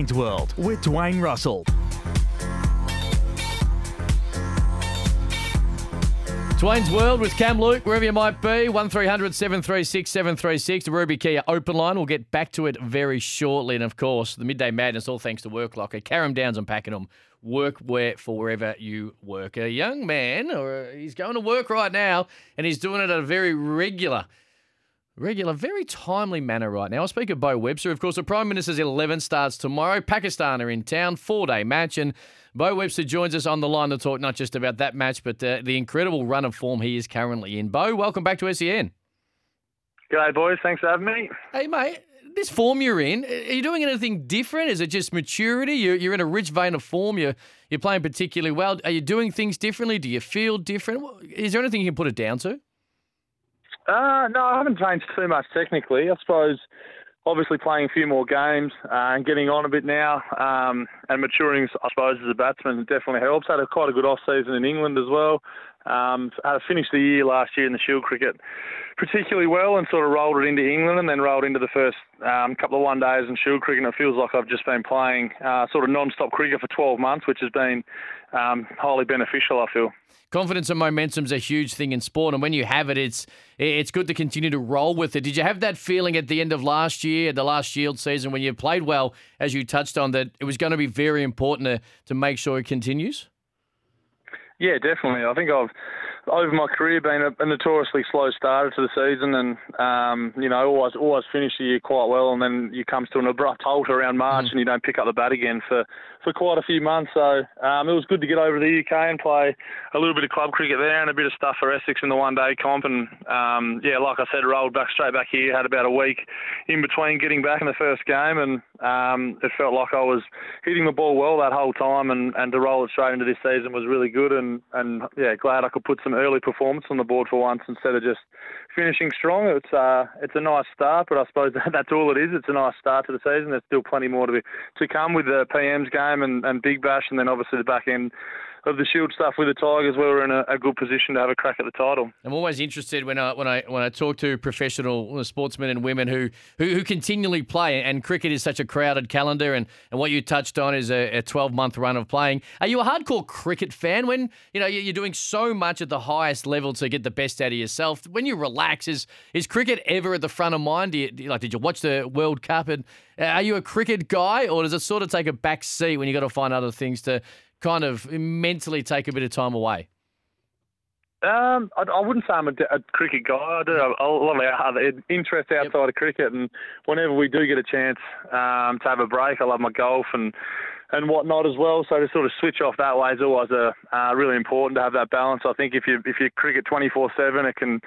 Dwayne's World with Dwayne Russell. Dwayne's World with Cam Luke, wherever you might be. 1300 736 736. The Ruby Kia open line. We'll get back to it very shortly. And of course, the midday madness, all thanks to Work Locker. Carrum Downs and Pakenham. Work where for wherever you work. A young man, or he's going to work right now, and he's doing it at a very regular regular, very timely manner right now. I speak of Beau Webster. Of course, the Prime Minister's 11 starts tomorrow. Pakistan are in town, four day match. And Beau Webster joins us on the line to talk not just about that match, but uh, the incredible run of form he is currently in. Beau, welcome back to SEN. G'day, boys. Thanks for having me. Hey, mate. This form you're in, are you doing anything different? Is it just maturity? You're, you're in a rich vein of form. You're, you're playing particularly well. Are you doing things differently? Do you feel different? Is there anything you can put it down to? Uh, no, I haven't changed too much technically. I suppose obviously playing a few more games uh, and getting on a bit now um, and maturing, I suppose, as a batsman definitely helps. Had a quite a good off season in England as well. Um, I finished the year last year in the Shield cricket particularly well and sort of rolled it into England and then rolled into the first um, couple of one days in Shield cricket. And it feels like I've just been playing uh, sort of non-stop cricket for 12 months, which has been um, highly beneficial. I feel. Confidence and momentum's a huge thing in sport, and when you have it, it's it's good to continue to roll with it. Did you have that feeling at the end of last year, the last Shield season, when you played well, as you touched on, that it was going to be very important to to make sure it continues? Yeah, definitely. I think I've over my career been a, a notoriously slow starter to the season, and um, you know always always finish the year quite well, and then you comes to an abrupt halt around March, mm. and you don't pick up the bat again for, for quite a few months. So um, it was good to get over to the UK and play a little bit of club cricket there and a bit of stuff for Essex in the one day comp, and um, yeah, like I said, rolled back straight back here. Had about a week in between getting back in the first game, and um, it felt like I was hitting the ball well that whole time, and, and to roll it straight into this season was really good, and and yeah, glad I could put some early performance on the board for once instead of just finishing strong. It's uh, it's a nice start, but I suppose that's all it is. It's a nice start to the season. There's still plenty more to be, to come with the PM's game and, and Big Bash, and then obviously the back end of the Shield stuff with the Tigers, where we're in a, a, good position to have a crack at the title. I'm always interested when I when I when I talk to professional sportsmen and women who who, who continually play, and cricket is such a crowded calendar, and, and what you touched on is a, a 12 month run of playing. Are you a hardcore cricket fan? When you know you're doing so much at the highest level to get the best out of yourself, when you relax, is is cricket ever at the front of mind? Do you like did you watch the World Cup and uh, are you a cricket guy, or does it sort of take a back seat when you got to find other things to kind of mentally take a bit of time away? Um, I, I, wouldn't say I'm a, a, cricket guy. I do have a lot of other interests outside yep. of cricket, and whenever we do get a chance um, to have a break, I love my golf and and whatnot as well. So to sort of switch off that way is always a, uh, really important to have that balance. I think if you if you cricket 24/7, it can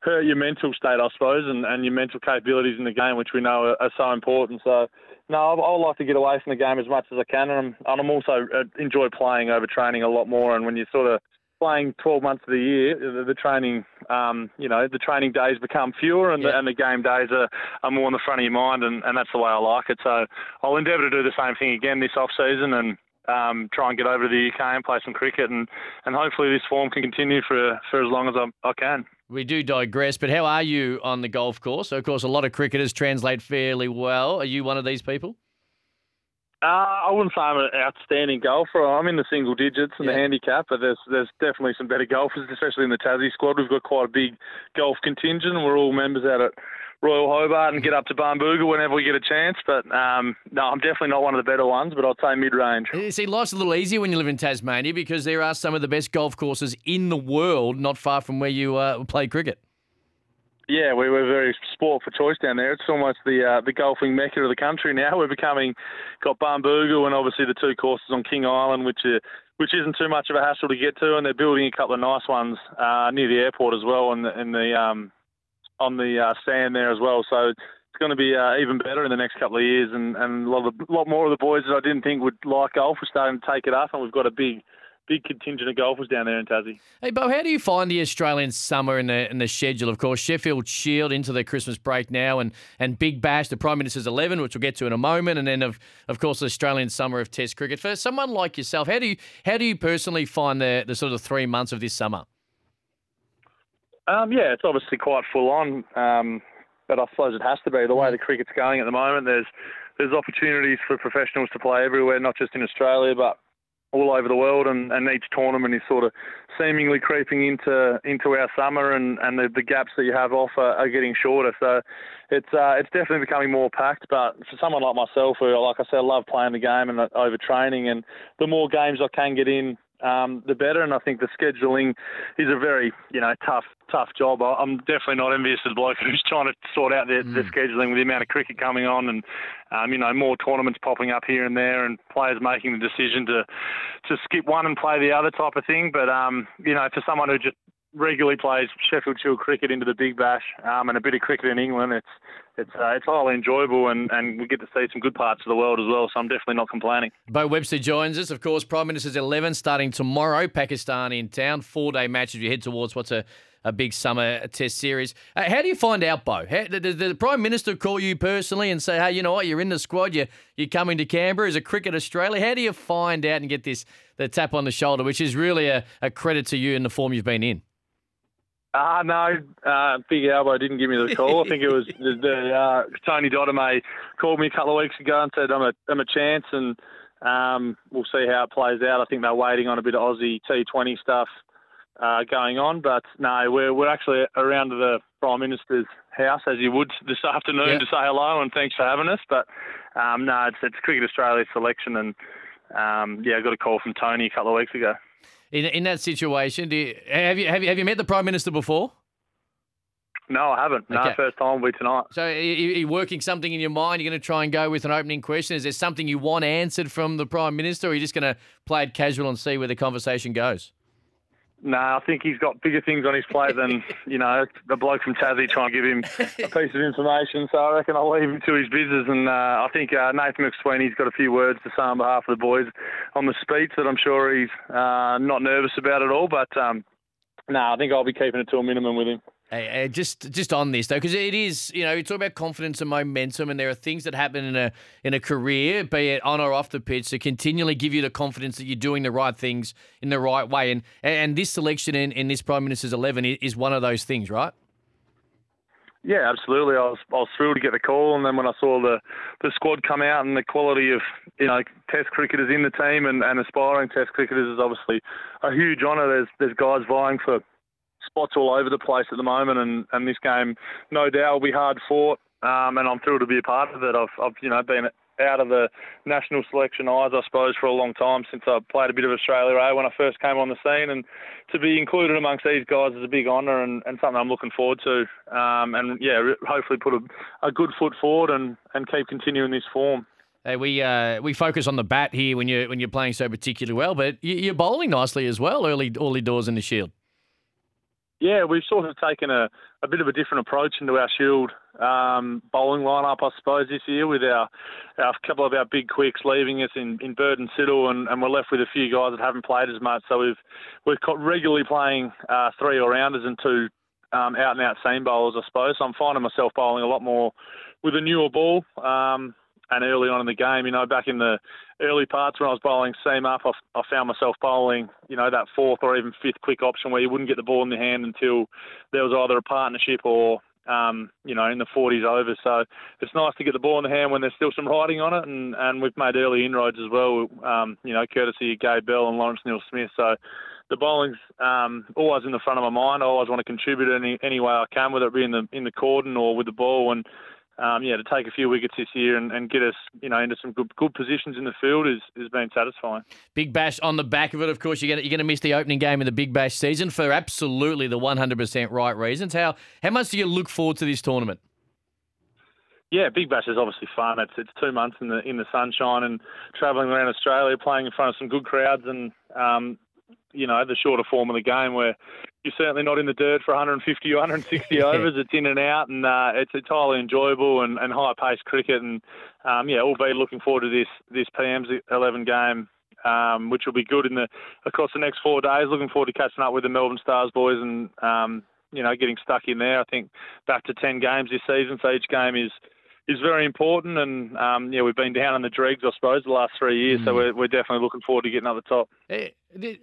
hurt your mental state, I suppose, and, and your mental capabilities in the game, which we know are, are so important. So no, I, I like to get away from the game as much as I can, and I'm, and I'm also uh, enjoy playing over training a lot more. And when you sort of playing 12 months of the year, the, the training, um, you know, the training days become fewer and, yeah. the, and the game days are, are more in the front of your mind, and, and that's the way I like it. So I'll endeavour to do the same thing again this off season and um, try and get over to the UK and play some cricket, and, and hopefully this form can continue for for as long as I, I can. We do digress, but how are you on the golf course? Of course, a lot of cricketers translate fairly well. Are you one of these people? Uh, I wouldn't say I'm an outstanding golfer. I'm in the single digits and Yeah. the handicap, but there's there's definitely some better golfers, especially in the Tassie squad. We've got quite a big golf contingent, and we're all members out at Royal Hobart and get up to Barnbougle whenever we get a chance. But um, no, I'm definitely not one of the better ones, but I'd say mid-range. See, life's a little easier when you live in Tasmania because there are some of the best golf courses in the world not far from where you uh, play cricket. Yeah, we were very sport for choice down there. It's almost the uh, the golfing mecca of the country now. We're becoming got Barnbougle and obviously the two courses on King Island, which are, which isn't too much of a hassle to get to, and they're building a couple of nice ones uh, near the airport as well, and the, and the um, on the uh, sand there as well. So it's going to be uh, even better in the next couple of years, and, and a lot of lot more of the boys that I didn't think would like golf are starting to take it up, and we've got a big big contingent of golfers down there in Tassie. Hey, Beau, how do you find the Australian summer and the, and the schedule? Of course, Sheffield Shield into the Christmas break now, and, and Big Bash, the Prime Minister's 11, which we'll get to in a moment, and then, of, of course, the Australian summer of Test cricket. For someone like yourself, how do you, how do you personally find the, the sort of three months of this summer? Um, yeah, it's obviously quite full on, um, but I suppose it has to be the way the cricket's going at the moment. There's there's opportunities for professionals to play everywhere, not just in Australia, but all over the world, and, and each tournament is sort of seemingly creeping into into our summer, and, and the, the gaps that you have off are, are getting shorter. So it's uh, it's definitely becoming more packed. But for someone like myself, who, like I said, I love playing the game and over training, and the more games I can get in um, the better. And I think the scheduling is a very, you know, tough, tough job. I'm definitely not envious of the bloke who's trying to sort out the, the scheduling with the amount of cricket coming on and, um, you know, more tournaments popping up here and there and players making the decision to, to skip one and play the other type of thing. But, um, you know, for someone who just regularly plays Sheffield Shield cricket into the Big Bash um, and a bit of cricket in England, it's it's uh, it's highly enjoyable and, and we get to see some good parts of the world as well. So I'm definitely not complaining. Beau Webster joins us, of course. Prime Minister's 11 starting tomorrow. Pakistan in town. Four day match as you head towards what's a, a big summer test series. Uh, how do you find out, Beau? How, did, did the Prime Minister call you personally and say, hey, you know what, you're in the squad, you're, you're coming to Canberra as a Cricket Australia? How do you find out and get this the tap on the shoulder, which is really a, a credit to you in the form you've been in? Uh, no, uh, Big Albo didn't give me the call. I think it was the, the uh, Tony Dodemaide called me a couple of weeks ago and said I'm a I'm a chance, and um, we'll see how it plays out. I think they're waiting on a bit of Aussie T20 stuff uh, going on, but no, we're we're actually around to the Prime Minister's house as you would this afternoon Yeah. to say hello and thanks for having us. But um, no, it's, it's Cricket Australia selection, and um, yeah, I got a call from Tony a couple of weeks ago. In, in that situation, do you, have you have you have you met the Prime Minister before? No, I haven't. No, Okay. first time will be tonight. So are you, are you working something in your mind? You're going to try and go with an opening question. Is there something you want answered from the Prime Minister, or are you just going to play it casual and see where the conversation goes? No, I think he's got bigger things on his plate than, you know, the bloke from Tassie trying to give him a piece of information. So I reckon I'll leave him to his business. And uh, I think uh, Nathan McSweeney's got a few words to say on behalf of the boys on the speech that I'm sure he's uh, not nervous about at all. But um, no, I think I'll be keeping it to a minimum with him. Hey, uh, just just on this though, because it is you know you talk about confidence and momentum, and there are things that happen in a in a career, be it on or off the pitch, to continually give you the confidence that you're doing the right things in the right way. And and this selection in, in this Prime Minister's eleven is one of those things, right? Yeah, absolutely. I was I was thrilled to get the call, and then when I saw the the squad come out and the quality of you know Test cricketers in the team and, and aspiring Test cricketers is obviously a huge honour. There's there's guys vying for spots all over the place at the moment, and, and this game no doubt will be hard fought. Um, and I'm thrilled to be a part of it. I've I've you know been out of the national selection eyes, I suppose, for a long time since I played a bit of Australia A when I first came on the scene, and to be included amongst these guys is a big honour and, and something I'm looking forward to. Um, and yeah, hopefully put a, a good foot forward and, and keep continuing this form. Hey, we uh, we focus on the bat here when you're when you're playing so particularly well, but you- you're bowling nicely as well early early doors in the Shield. Yeah, we've sort of taken a, a bit of a different approach into our Shield um, bowling lineup, I suppose, this year with our, our couple of our big quicks leaving us in, in Bird and Siddle, and, and we're left with a few guys that haven't played as much. So we've we've co- regularly playing uh, three all rounders and two um, out and out seam bowlers, I suppose. So I'm finding myself bowling a lot more with a newer ball. Um, and early on in the game, you know, back in the early parts when I was bowling seam up, I, I found myself bowling, you know, that fourth or even fifth quick option where you wouldn't get the ball in the hand until there was either a partnership or um, you know, in the 40s over. So it's nice to get the ball in the hand when there's still some riding on it, and, and we've made early inroads as well, um, you know, courtesy of Gabe Bell and Lawrence Neil Smith. So the bowling's um, always in the front of my mind. I always want to contribute any any way I can, whether it be in the in the cordon or with the ball, and um, yeah, to take a few wickets this year and, and, get us, you know, into some good good positions in the field is has been satisfying. Big Bash on the back of it, of course. You're gonna you're going to miss the opening game of the Big Bash season for absolutely the 100% right reasons. How how much do you look forward to this tournament? Yeah, Big Bash is obviously fun. It's it's two months in the in the sunshine and travelling around Australia, playing in front of some good crowds, and um, you know the shorter form of the game where you're certainly not in the dirt for 150 or 160 overs. It's in and out, and uh, it's entirely enjoyable and, and high-paced cricket. And um, yeah, all be looking forward to this this PM's 11 game, um, which will be good in the across the next four days. Looking forward to catching up with the Melbourne Stars boys and um, you know getting stuck in there. I think back to 10 games this season, so each game is is very important. And um, yeah, we've been down in the dregs, I suppose, the last three years. Mm. So we're, we're definitely looking forward to getting up the top. Hey,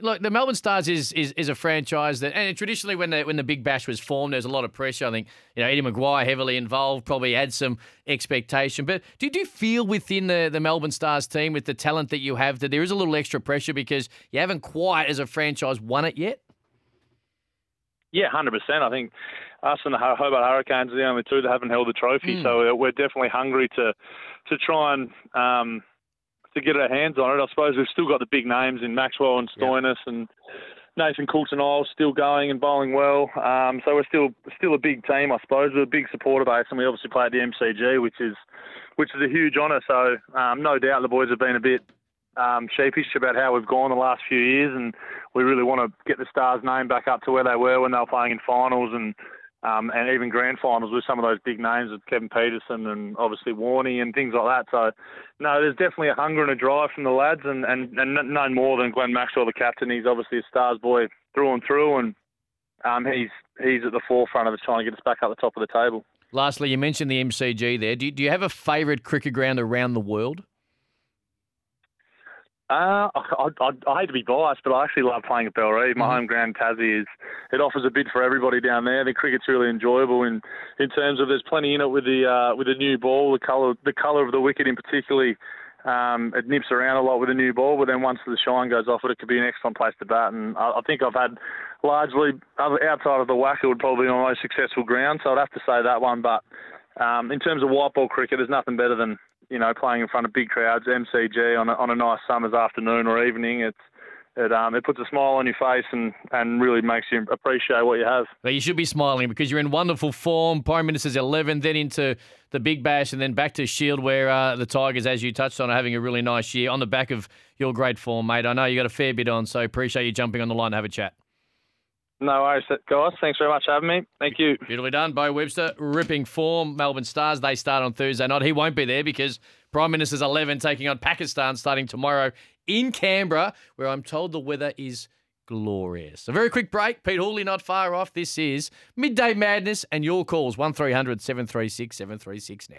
look, the Melbourne Stars is, is is a franchise that, and traditionally when the when the Big Bash was formed, there's a lot of pressure. I think you know Eddie McGuire heavily involved, probably had some expectation. But do, do you feel within the the Melbourne Stars team with the talent that you have that there is a little extra pressure because you haven't quite as a franchise won it yet? Yeah, hundred percent. I think us and the Hobart Hurricanes are the only two that haven't held the trophy, mm. so we're definitely hungry to to try and um, to get our hands on it. I suppose we've still got the big names in Maxwell and Stoinis yeah. and Nathan Coulter-Nile still going and bowling well. Um, so we're still still a big team, I suppose, We're a big supporter base, and we obviously play at the MCG, which is which is a huge honour. So um, no doubt the boys have been a bit um, sheepish about how we've gone the last few years, and we really want to get the Stars' name back up to where they were when they were playing in finals and um, and even grand finals with some of those big names of Kevin Pietersen and obviously Warney and things like that. So, no, there's definitely a hunger and a drive from the lads, and, and, and none more than Glenn Maxwell, the captain. He's obviously a Stars boy through and through, and um, he's he's at the forefront of us trying to get us back up the top of the table. Lastly, you mentioned the MCG there. Do you, do you have a favourite cricket ground around the world? Uh, I, I, I, hate to be biased, but I actually love playing at Bellerive. My mm-hmm. home ground, Tassie, is it offers a bit for everybody down there. The cricket's really enjoyable in in terms of there's plenty in it with the uh, with the new ball, the colour the colour of the wicket in particularly. Um, it nips around a lot with a new ball, but then once the shine goes off it, it could be an excellent place to bat. And I, I think I've had largely outside of the WACA would probably be my most successful ground, so I'd have to say that one. But um, in terms of white ball cricket, there's nothing better than you know, playing in front of big crowds, MCG on a, on a nice summer's afternoon or evening, it's it um, it puts a smile on your face and, and really makes you appreciate what you have. But you should be smiling because you're in wonderful form. Prime Minister's 11, then into the Big Bash, and then back to Shield, where uh, the Tigers, as you touched on, are having a really nice year on the back of your great form, mate. I know you got a fair bit on, so appreciate you jumping on the line to have a chat. No worries, guys. Thanks very much for having me. Thank you. Beautifully done. Beau Webster, ripping form. Melbourne Stars, they start on Thursday night. He won't be there because Prime Minister's 11 taking on Pakistan starting tomorrow in Canberra, where I'm told the weather is glorious. A very quick break. Pete Hooley not far off. This is Midday Madness and your calls 1300 736 736 next.